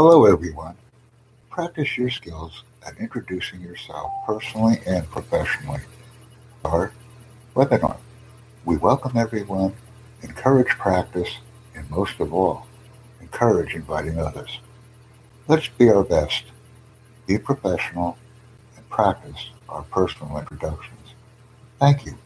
Hello, everyone. Practice your skills at introducing yourself personally and professionally. Our webinar. We welcome everyone, encourage practice, and most of all, encourage inviting others. Let's be our best, be professional, and practice our personal introductions. Thank you.